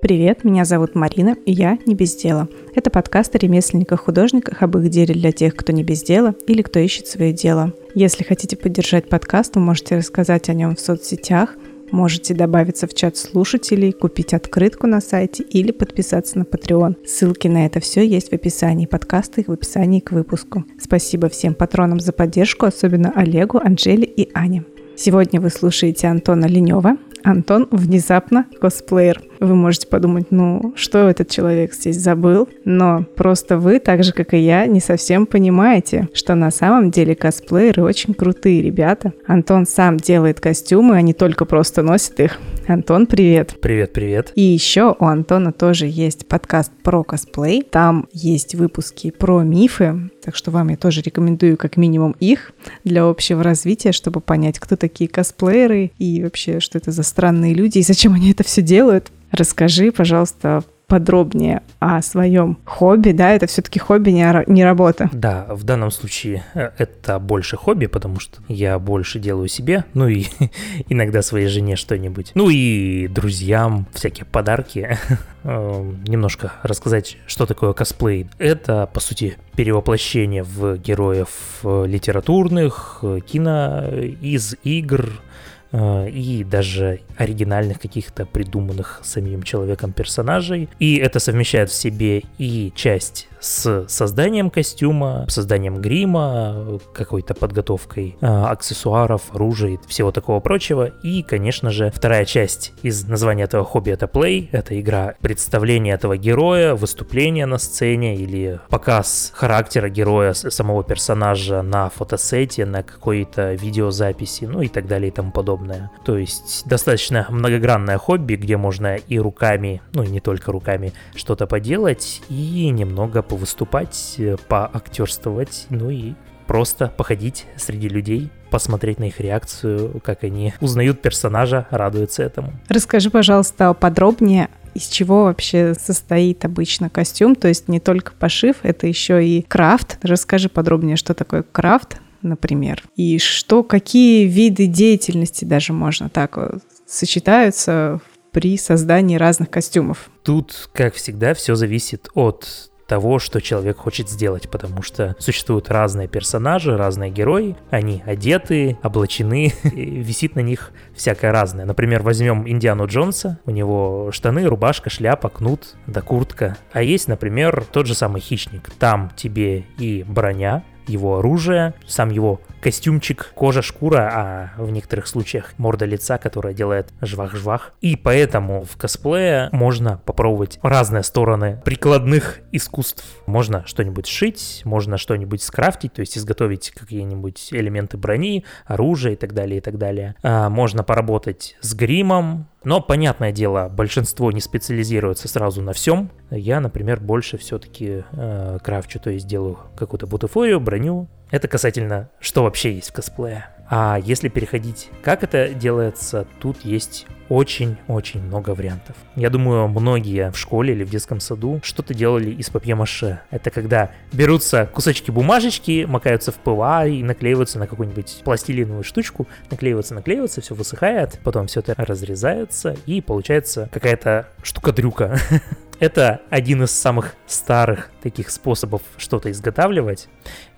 Привет, меня зовут Марина, и я не без дела. Это подкаст о ремесленниках-художниках, об их деле для тех, кто не без дела или кто ищет свое дело. Если хотите поддержать подкаст, вы можете рассказать о нем в соцсетях, можете добавиться в чат слушателей, купить открытку на сайте или подписаться на Patreon. Ссылки на это все есть в описании подкаста и в описании к выпуску. Спасибо всем патронам за поддержку, особенно Олегу, Анжеле и Ане. Сегодня вы слушаете Антона Ленева. Антон внезапно косплеер. Вы можете подумать, ну, что этот человек здесь забыл? Но просто вы, так же, как и я, не совсем понимаете, что на самом деле косплееры очень крутые ребята. Антон сам делает костюмы, а не только просто носит их. Антон, привет. Привет, привет. И еще у Антона тоже есть подкаст про косплей. Там есть выпуски про мифы, так что вам я тоже рекомендую как минимум их для общего развития, чтобы понять, кто такие косплееры и вообще, что это за странные люди и зачем они это все делают. Расскажи, пожалуйста, подробнее о своем хобби, да, это все-таки хобби, не, работа. Да, в данном случае э, это больше хобби, потому что я больше делаю себе, ну и иногда своей жене что-нибудь, ну и друзьям всякие подарки. Э, немножко рассказать, что такое косплей. Это, по сути, перевоплощение в героев э, литературных, кино, из игр, и даже оригинальных каких-то придуманных самим человеком персонажей. И это совмещает в себе и часть с созданием костюма, созданием грима, какой-то подготовкой э, аксессуаров, оружия всего такого прочего. И, конечно же, вторая часть из названия этого хобби это play, это игра представление этого героя, выступление на сцене или показ характера героя, самого персонажа на фотосете, на какой-то видеозаписи, ну и так далее и тому подобное. То есть достаточно многогранное хобби, где можно и руками, ну и не только руками, что-то поделать, и немного повыступать, э, поактерствовать, ну и просто походить среди людей, посмотреть на их реакцию, как они узнают персонажа, радуются этому. Расскажи, пожалуйста, подробнее, из чего вообще состоит обычно костюм, то есть не только пошив, это еще и крафт. Расскажи подробнее, что такое крафт, например, и что, какие виды деятельности даже можно так сочетаются при создании разных костюмов. Тут, как всегда, все зависит от того, что человек хочет сделать, потому что существуют разные персонажи, разные герои, они одеты, облачены, висит на них всякое разное. Например, возьмем Индиану Джонса, у него штаны, рубашка, шляпа, кнут, да куртка. А есть, например, тот же самый хищник. Там тебе и броня, его оружие, сам его костюмчик, кожа, шкура, а в некоторых случаях морда лица, которая делает жвах-жвах. И поэтому в косплее можно попробовать разные стороны прикладных искусств. Можно что-нибудь сшить, можно что-нибудь скрафтить, то есть изготовить какие-нибудь элементы брони, оружия и так далее, и так далее. А можно поработать с гримом, но, понятное дело, большинство не специализируется сразу на всем. Я, например, больше все-таки э, крафчу, то есть делаю какую-то бутафорию, броню. Это касательно, что вообще есть в косплее. А если переходить, как это делается, тут есть очень-очень много вариантов. Я думаю, многие в школе или в детском саду что-то делали из папье-маше. Это когда берутся кусочки бумажечки, макаются в ПВА и наклеиваются на какую-нибудь пластилиновую штучку, наклеиваются, наклеиваются, все высыхает, потом все это разрезается и получается какая-то штукадрюка. Это один из самых старых таких способов что-то изготавливать.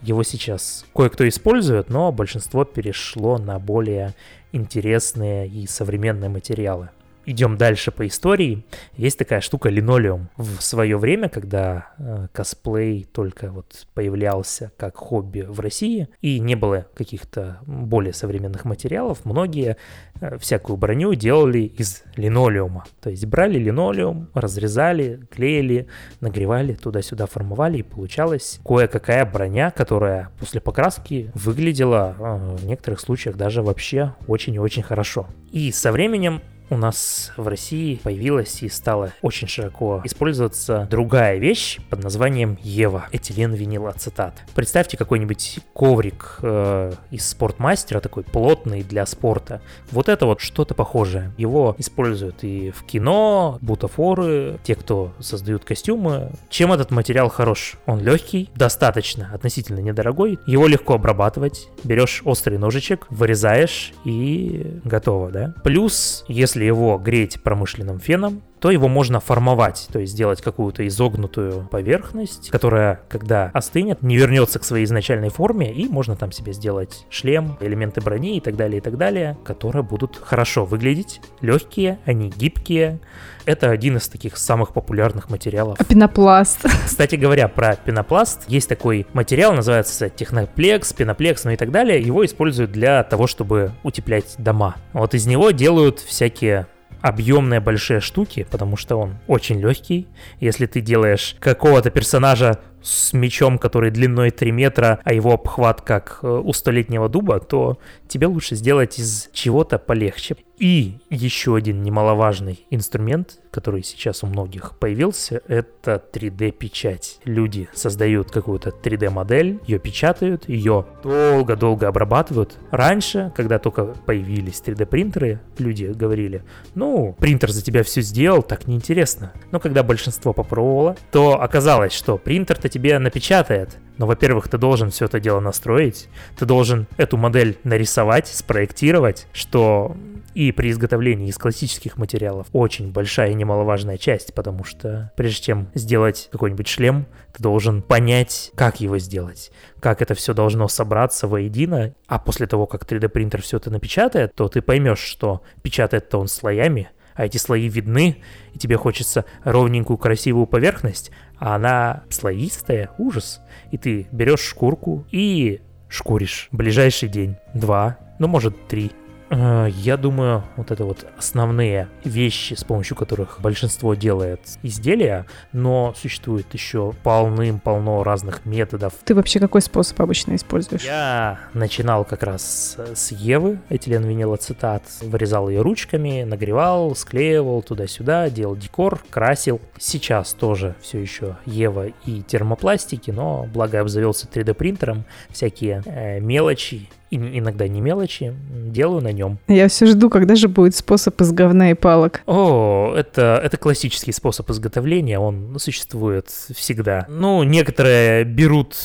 Его сейчас кое-кто использует, но большинство перешло на более интересные и современные материалы идем дальше по истории, есть такая штука линолеум. В свое время, когда э, косплей только вот появлялся как хобби в России и не было каких-то более современных материалов, многие э, всякую броню делали из линолеума. То есть брали линолеум, разрезали, клеили, нагревали, туда-сюда формовали и получалась кое-какая броня, которая после покраски выглядела э, в некоторых случаях даже вообще очень и очень хорошо. И со временем у нас в России появилась и стала очень широко использоваться другая вещь под названием Ева, этилен винил ацетат. Представьте какой-нибудь коврик э, из спортмастера, такой плотный для спорта. Вот это вот что-то похожее. Его используют и в кино, бутафоры, те, кто создают костюмы. Чем этот материал хорош? Он легкий, достаточно относительно недорогой, его легко обрабатывать. Берешь острый ножичек, вырезаешь и готово, да? Плюс, если если его греть промышленным феном, то его можно формовать, то есть сделать какую-то изогнутую поверхность, которая, когда остынет, не вернется к своей изначальной форме, и можно там себе сделать шлем, элементы брони и так далее, и так далее, которые будут хорошо выглядеть, легкие, они гибкие. Это один из таких самых популярных материалов. А пенопласт? Кстати говоря, про пенопласт, есть такой материал, называется техноплекс, пеноплекс, ну и так далее. Его используют для того, чтобы утеплять дома. Вот из него делают всякие объемные большие штуки, потому что он очень легкий. Если ты делаешь какого-то персонажа с мечом, который длиной 3 метра, а его обхват как э, у столетнего дуба, то тебе лучше сделать из чего-то полегче. И еще один немаловажный инструмент, который сейчас у многих появился, это 3D-печать. Люди создают какую-то 3D-модель, ее печатают, ее долго-долго обрабатывают. Раньше, когда только появились 3D-принтеры, люди говорили, ну, принтер за тебя все сделал, так неинтересно. Но когда большинство попробовало, то оказалось, что принтер-то тебе напечатает. Но, во-первых, ты должен все это дело настроить, ты должен эту модель нарисовать, спроектировать, что и при изготовлении из классических материалов очень большая и немаловажная часть, потому что прежде чем сделать какой-нибудь шлем, ты должен понять, как его сделать, как это все должно собраться воедино, а после того, как 3D принтер все это напечатает, то ты поймешь, что печатает-то он слоями, а эти слои видны, и тебе хочется ровненькую красивую поверхность, а она слоистая, ужас. И ты берешь шкурку и шкуришь ближайший день, два, ну может три. Э, я думаю, вот это вот основные вещи, с помощью которых большинство делает изделия, но существует еще полным-полно разных методов. Ты вообще какой способ обычно используешь? Я начинал как раз с Евы, этилен винилоцетат, вырезал ее ручками, нагревал, склеивал туда-сюда, делал декор, красил. Сейчас тоже все еще Ева и термопластики, но благо обзавелся 3D принтером, всякие э, мелочи и иногда не мелочи, делаю на нем. Я все жду, когда же будет способ из говна и палок. О, это, это классический способ изготовления, он существует всегда. Ну, некоторые берут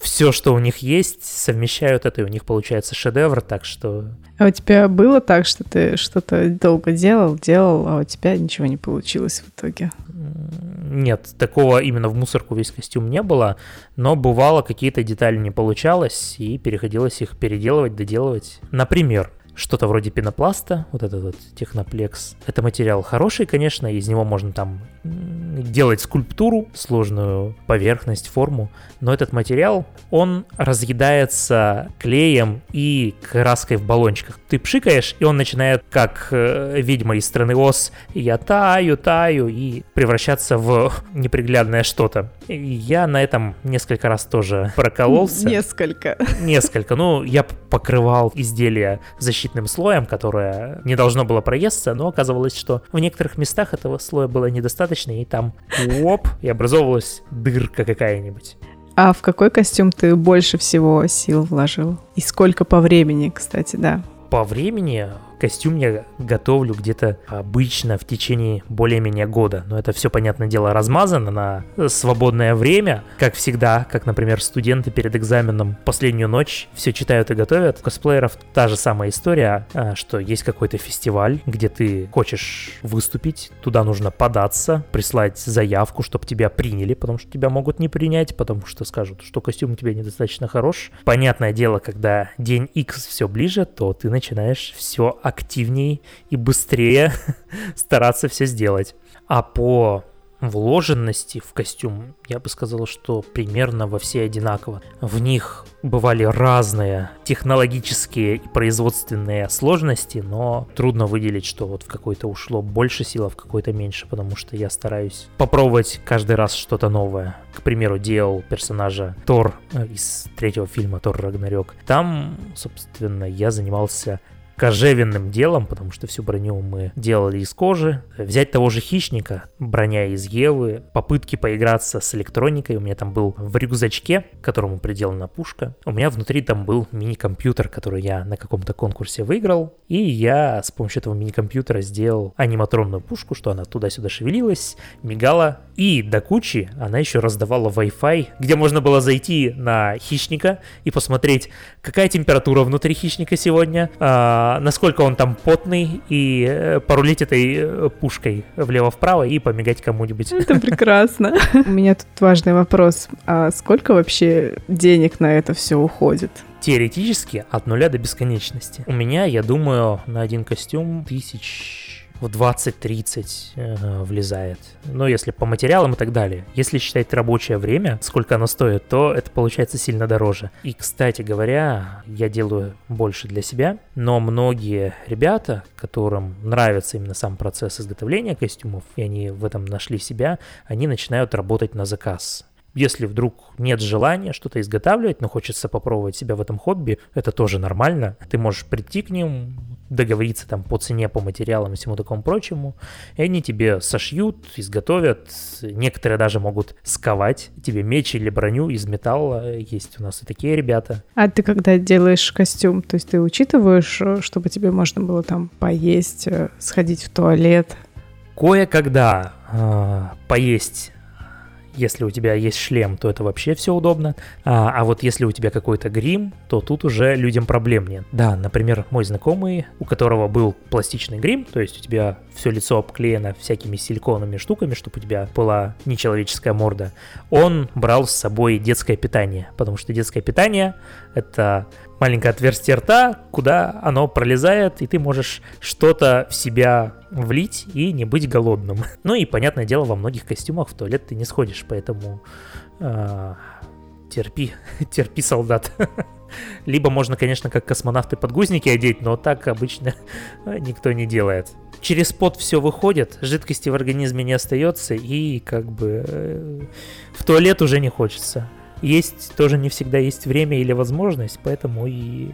все, что у них есть, совмещают это, и у них получается шедевр, так что... А у тебя было так, что ты что-то долго делал, делал, а у тебя ничего не получилось в итоге? Нет, такого именно в мусорку весь костюм не было, но бывало какие-то детали не получалось, и переходилось их переделывать, доделывать. Например, что-то вроде пенопласта, вот этот вот техноплекс. Это материал хороший, конечно, из него можно там делать скульптуру, сложную поверхность, форму, но этот материал, он разъедается клеем и краской в баллончиках. Ты пшикаешь, и он начинает, как э, ведьма из страны Оз, я таю, таю, и превращаться в неприглядное что-то. Я на этом несколько раз тоже прокололся. Несколько. Несколько. Ну, я покрывал изделие защитным слоем, которое не должно было проесться, но оказывалось, что в некоторых местах этого слоя было недостаточно, и там оп, и образовывалась дырка какая-нибудь. А в какой костюм ты больше всего сил вложил? И сколько по времени, кстати, да? По времени Костюм я готовлю где-то обычно в течение более-менее года. Но это все, понятное дело, размазано на свободное время. Как всегда, как, например, студенты перед экзаменом последнюю ночь все читают и готовят. У косплееров та же самая история, а, что есть какой-то фестиваль, где ты хочешь выступить, туда нужно податься, прислать заявку, чтобы тебя приняли, потому что тебя могут не принять, потому что скажут, что костюм у тебя недостаточно хорош. Понятное дело, когда день X все ближе, то ты начинаешь все активнее и быстрее стараться все сделать. А по вложенности в костюм, я бы сказал, что примерно во все одинаково. В них бывали разные технологические и производственные сложности, но трудно выделить, что вот в какой-то ушло больше сил, а в какой-то меньше, потому что я стараюсь попробовать каждый раз что-то новое. К примеру, делал персонажа Тор э, из третьего фильма Тор Рагнарёк. Там, собственно, я занимался кожевенным делом, потому что всю броню мы делали из кожи. Взять того же хищника, броня из Евы, попытки поиграться с электроникой. У меня там был в рюкзачке, которому приделана пушка. У меня внутри там был мини-компьютер, который я на каком-то конкурсе выиграл. И я с помощью этого мини-компьютера сделал аниматронную пушку, что она туда-сюда шевелилась, мигала. И до кучи она еще раздавала Wi-Fi, где можно было зайти на хищника и посмотреть, какая температура внутри хищника сегодня, а, насколько он там потный, и э, порулить этой э, пушкой влево-вправо и помигать кому-нибудь. Это прекрасно. У меня тут важный вопрос. А сколько вообще денег на это все уходит? Теоретически от нуля до бесконечности. У меня, я думаю, на один костюм тысяч в 20-30 э, влезает. Ну, если по материалам и так далее. Если считать рабочее время, сколько оно стоит, то это получается сильно дороже. И, кстати говоря, я делаю больше для себя, но многие ребята, которым нравится именно сам процесс изготовления костюмов, и они в этом нашли себя, они начинают работать на заказ. Если вдруг нет желания что-то изготавливать, но хочется попробовать себя в этом хобби, это тоже нормально. Ты можешь прийти к ним, договориться там по цене, по материалам и всему такому прочему, и они тебе сошьют, изготовят. Некоторые даже могут сковать тебе меч или броню из металла. Есть у нас и такие ребята. А ты когда делаешь костюм, то есть ты учитываешь, чтобы тебе можно было там поесть, э, сходить в туалет? Кое-когда э, поесть если у тебя есть шлем, то это вообще все удобно. А, а вот если у тебя какой-то грим, то тут уже людям проблем нет. Да, например, мой знакомый, у которого был пластичный грим, то есть у тебя все лицо обклеено всякими силиконовыми штуками, чтобы у тебя была нечеловеческая морда, он брал с собой детское питание, потому что детское питание — это маленькое отверстие рта, куда оно пролезает, и ты можешь что-то в себя влить и не быть голодным. Ну и, понятное дело, во многих костюмах в туалет ты не сходишь, поэтому э, терпи, терпи, солдат. Либо можно, конечно, как космонавты подгузники одеть, но так обычно никто не делает. Через пот все выходит, жидкости в организме не остается, и как бы э, в туалет уже не хочется есть тоже не всегда есть время или возможность, поэтому и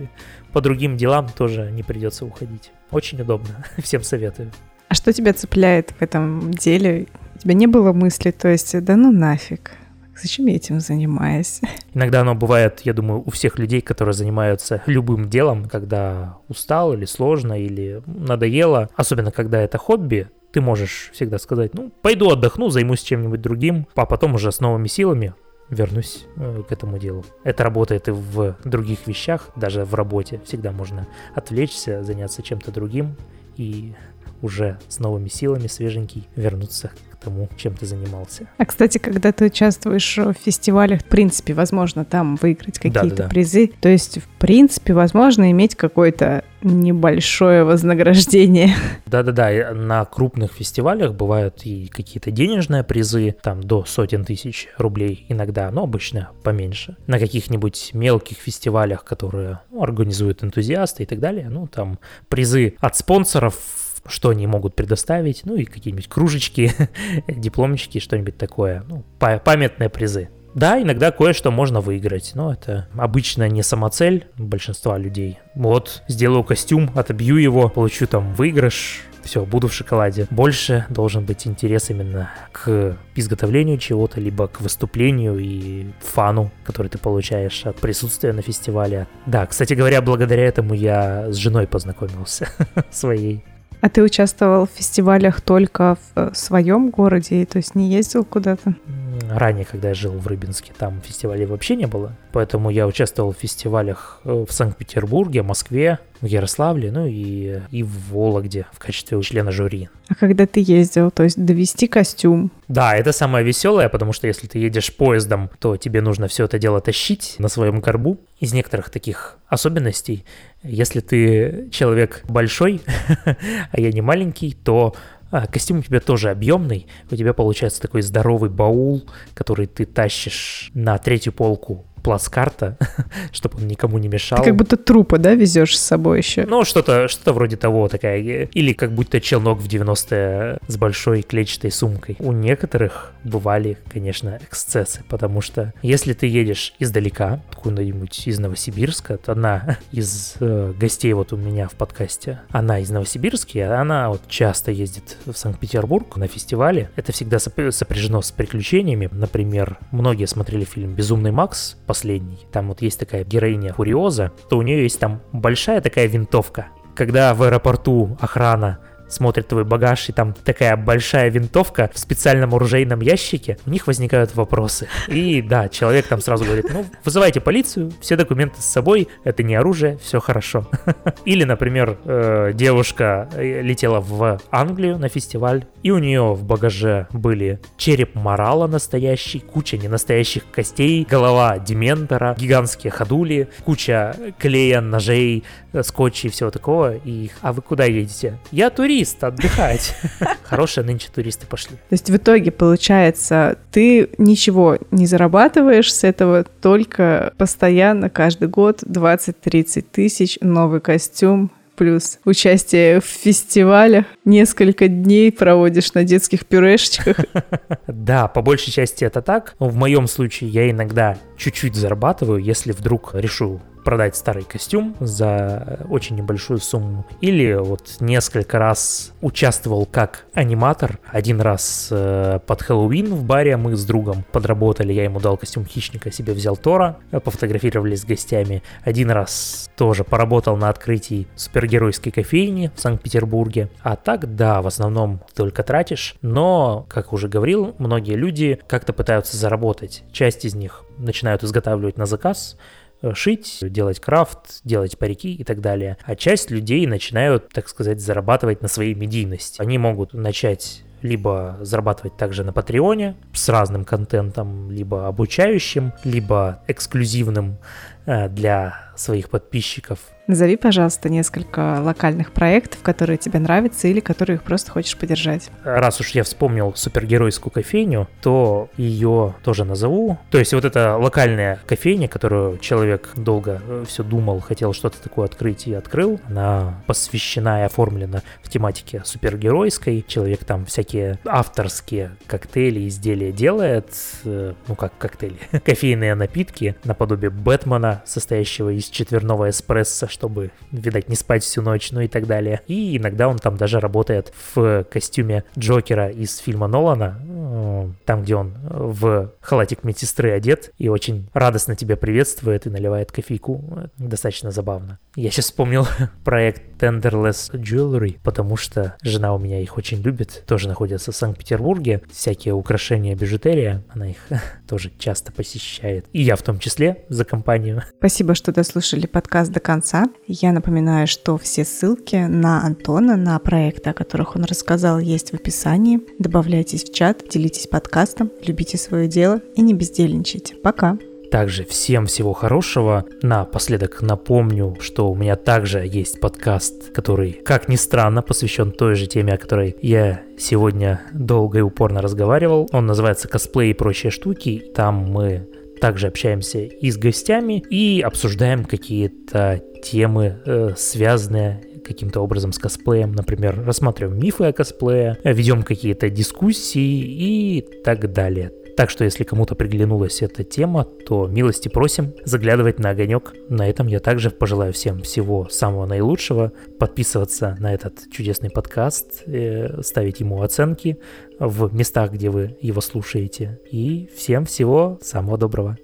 по другим делам тоже не придется уходить. Очень удобно, всем советую. А что тебя цепляет в этом деле? У тебя не было мысли, то есть, да ну нафиг, зачем я этим занимаюсь? Иногда оно бывает, я думаю, у всех людей, которые занимаются любым делом, когда устал или сложно, или надоело, особенно когда это хобби, ты можешь всегда сказать, ну, пойду отдохну, займусь чем-нибудь другим, а потом уже с новыми силами вернусь э, к этому делу. Это работает и в других вещах, даже в работе. Всегда можно отвлечься, заняться чем-то другим и уже с новыми силами, свеженький, вернуться к тому, чем ты занимался. А, кстати, когда ты участвуешь в фестивалях, в принципе, возможно там выиграть какие-то да, да, да. призы. То есть, в принципе, возможно иметь какой-то небольшое вознаграждение. Да-да-да, на крупных фестивалях бывают и какие-то денежные призы, там до сотен тысяч рублей иногда, но обычно поменьше. На каких-нибудь мелких фестивалях, которые ну, организуют энтузиасты и так далее, ну там призы от спонсоров что они могут предоставить, ну и какие-нибудь кружечки, дипломчики, что-нибудь такое, ну, памятные призы. Да, иногда кое-что можно выиграть, но это обычно не самоцель большинства людей. Вот, сделаю костюм, отобью его, получу там выигрыш, все, буду в шоколаде. Больше должен быть интерес именно к изготовлению чего-то, либо к выступлению и фану, который ты получаешь от присутствия на фестивале. Да, кстати говоря, благодаря этому я с женой познакомился своей. А ты участвовал в фестивалях только в э, своем городе, то есть не ездил куда-то? Ранее, когда я жил в Рыбинске, там фестивалей вообще не было, поэтому я участвовал в фестивалях э, в Санкт-Петербурге, Москве, в Ярославле, ну и, и в Вологде в качестве члена жюри. А когда ты ездил, то есть довести костюм? Да, это самое веселое, потому что если ты едешь поездом, то тебе нужно все это дело тащить на своем горбу. Из некоторых таких особенностей, если ты человек большой, а я не маленький, то а, костюм у тебя тоже объемный, у тебя получается такой здоровый баул, который ты тащишь на третью полку плацкарта, чтобы он никому не мешал. Ты как будто трупа, да, везешь с собой еще? Ну, что-то что вроде того, такая. Или как будто челнок в 90-е с большой клетчатой сумкой. У некоторых бывали, конечно, эксцессы, потому что если ты едешь издалека, откуда-нибудь из Новосибирска, то она из э, гостей вот у меня в подкасте, она из Новосибирска, она вот часто ездит в Санкт-Петербург на фестивале. Это всегда сопряжено с приключениями. Например, многие смотрели фильм «Безумный Макс», по последний, там вот есть такая героиня Фуриоза, то у нее есть там большая такая винтовка. Когда в аэропорту охрана смотрят твой багаж, и там такая большая винтовка в специальном оружейном ящике, у них возникают вопросы. И да, человек там сразу говорит, ну, вызывайте полицию, все документы с собой, это не оружие, все хорошо. Или, например, э, девушка э, летела в Англию на фестиваль, и у нее в багаже были череп морала настоящий, куча ненастоящих костей, голова дементора, гигантские ходули, куча клея, ножей, э, скотча и всего такого. И а вы куда едете? Я турист, отдыхать. Хорошие нынче туристы пошли. То есть в итоге получается, ты ничего не зарабатываешь с этого, только постоянно каждый год 20-30 тысяч, новый костюм, плюс участие в фестивалях, несколько дней проводишь на детских пюрешечках. Да, по большей части это так. В моем случае я иногда чуть-чуть зарабатываю, если вдруг решу продать старый костюм за очень небольшую сумму. Или вот несколько раз участвовал как аниматор. Один раз э, под Хэллоуин в баре мы с другом подработали. Я ему дал костюм хищника, себе взял Тора, э, пофотографировались с гостями. Один раз тоже поработал на открытии супергеройской кофейни в Санкт-Петербурге. А так, да, в основном только тратишь. Но, как уже говорил, многие люди как-то пытаются заработать. Часть из них начинают изготавливать на заказ, Э, шить, делать крафт, делать парики и так далее. А часть людей начинают, так сказать, зарабатывать на своей медийности. Они могут начать либо зарабатывать также на Патреоне с разным контентом, либо обучающим, либо эксклюзивным э, для своих подписчиков. Назови, пожалуйста, несколько локальных проектов, которые тебе нравятся или которые их просто хочешь поддержать. Раз уж я вспомнил супергеройскую кофейню, то ее тоже назову. То есть вот эта локальная кофейня, которую человек долго э, все думал, хотел что-то такое открыть и открыл, она посвящена и оформлена в тематике супергеройской. Человек там всякие авторские коктейли, изделия делает, э, ну как коктейли, кофейные напитки наподобие Бэтмена, состоящего из четверного эспрессо, чтобы, видать, не спать всю ночь, ну и так далее. И иногда он там даже работает в костюме Джокера из фильма Нолана, там, где он в халатик медсестры одет и очень радостно тебя приветствует и наливает кофейку. Достаточно забавно. Я сейчас вспомнил проект Tenderless Jewelry, потому что жена у меня их очень любит, тоже находится в Санкт-Петербурге. Всякие украшения, бижутерия, она их тоже часто посещает. И я в том числе за компанию. Спасибо, что дослушали подкаст до конца. Я напоминаю, что все ссылки на Антона, на проекты, о которых он рассказал, есть в описании. Добавляйтесь в чат, делитесь подкастом, любите свое дело и не бездельничайте. Пока! Также всем всего хорошего. Напоследок напомню, что у меня также есть подкаст, который, как ни странно, посвящен той же теме, о которой я сегодня долго и упорно разговаривал. Он называется «Косплей и прочие штуки». Там мы также общаемся и с гостями, и обсуждаем какие-то темы, э, связанные каким-то образом с косплеем. Например, рассматриваем мифы о косплее, ведем какие-то дискуссии и так далее. Так что, если кому-то приглянулась эта тема, то милости просим заглядывать на огонек. На этом я также пожелаю всем всего самого наилучшего, подписываться на этот чудесный подкаст, э, ставить ему оценки в местах, где вы его слушаете. И всем всего самого доброго.